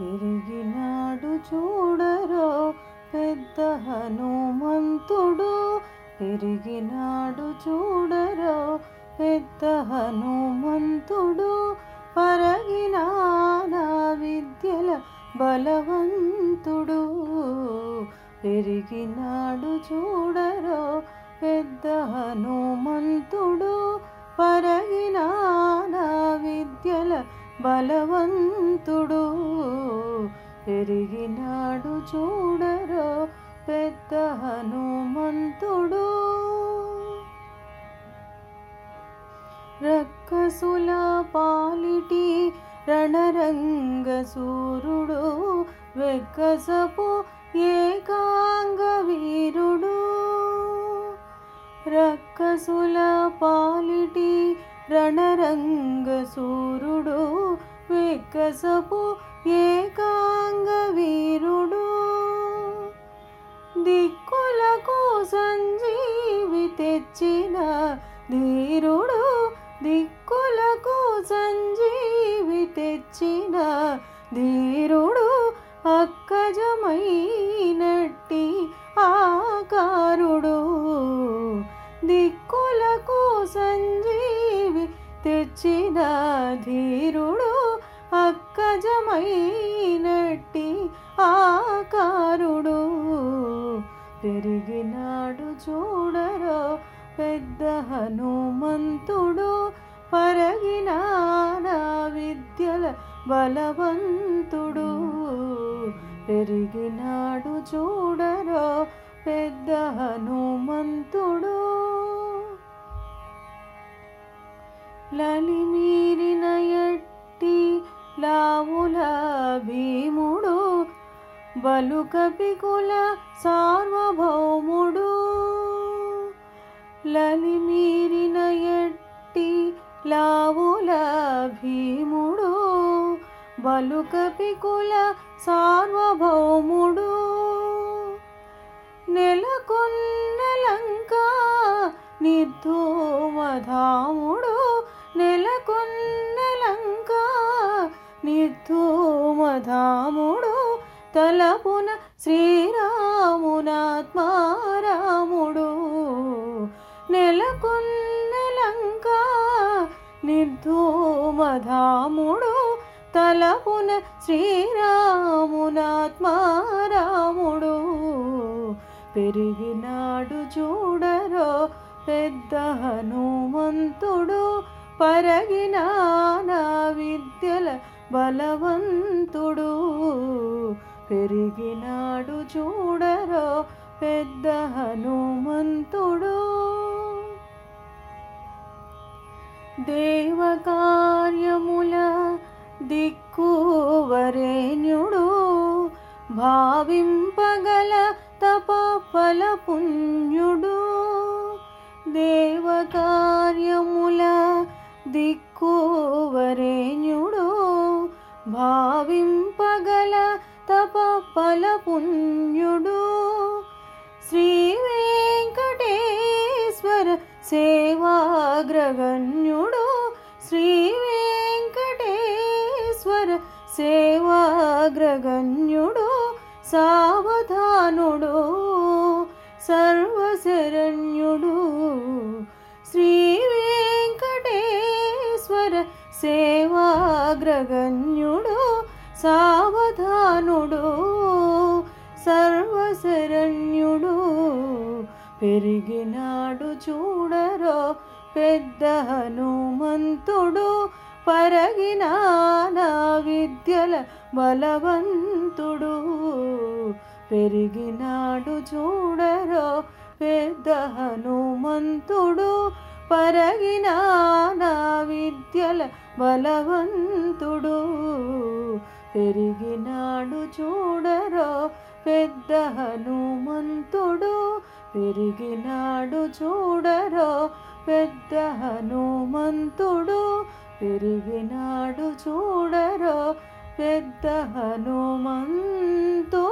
పెరిగినాడు చూడరో పెద్ద హనుమంతుడు. పెరిగినాడు చూడరో పెద్ద హనుమంతుడు. పరగినా విద్యల బలవంతుడు. పెరిగినాడు చూడరో పెద్ద హనుమంతుడు. పరగినాన బలవంతుడు. పెరిగినాడు చూడరో పెద్ద హనుమంతుడు. రక్కసుల పాలిటి రణరంగ సూరుడు వెక్కసపు ఏకాంగ వీరుడు. రక్కసుల పాలిటి రణరంగ సూరుడు వెక్కసపు ఏకాంగ వీరుడు. దిక్కులకు సంజీవి తెచ్చిన ధీరుడు దిక్కులకు సంజీవి తెచ్చిన ధీరుడు అక్కజమైనట్టి ఆకారుడు. మైనట్టి ఆకారుడు. పెరిగినాడు చూడరో పెద్ద హనుమంతుడు. పరగినాన విద్యల బలవంతుడు. పెరిగినాడు చూడరో పెద్ద హనుమంతుడు. లలిమీరిన బలుకపికుల సార్వభౌముడు. లలిమీరిన ఎట్టి లావుల భీముడు. బలుకపికుల సార్వభౌముడు. నెలకొన్నలంక నిర్ధూమధాముడు. నెలకొన్నలంక నిర్ధూమధాముడు. తలపున శ్రీరామునాత్మారాముడు నెలకొన్న లంక నిర్ధూమధాముడు తలపున శ్రీరామునాత్మారాముడు. పెరిగినాడు చూడరో పెద్ద హనుమంతుడు నా విద్యల బలవంతుడు. పెరిగినాడు చూడరో పెద్ద హనుమంతుడు. దేవకార్యముల దిక్కువరేణ్యుడు భావింపగల తపఫల పుణ్యుడు. దేవకార్యముల దిక్కువరేణ్యుడు భావింపగల పాపల పుణ్యుడు శ్రీ వెంకటేశ్వర సేవాగ్రగణ్యుడు శ్రీ వెంకటేశ్వర సేవాగ్రగణ్యుడు సావధానుడు సర్వశరణ్యుడు. శ్రీ వెంకటేశ్వర సేవాగ్రగణ్యుడు సావధానుడు సర్వశరణ్యుడు పెరిగినాడు చూడరో పెద్ద హనుమంతుడు పరగినాన విద్యల బలవంతుడు. పెరిగినాడు చూడరో పెద్ద హనుమంతుడు పరగినాన విద్యల బలవంతుడు. పెరిగినాడు చూడరో పెద్ద హనుమంతుడు పెరిగినాడు చూడరో. పెద్ద హనుమంతుడు పెరిగినాడు చూడరో. పెద్ద హనుమంతుడు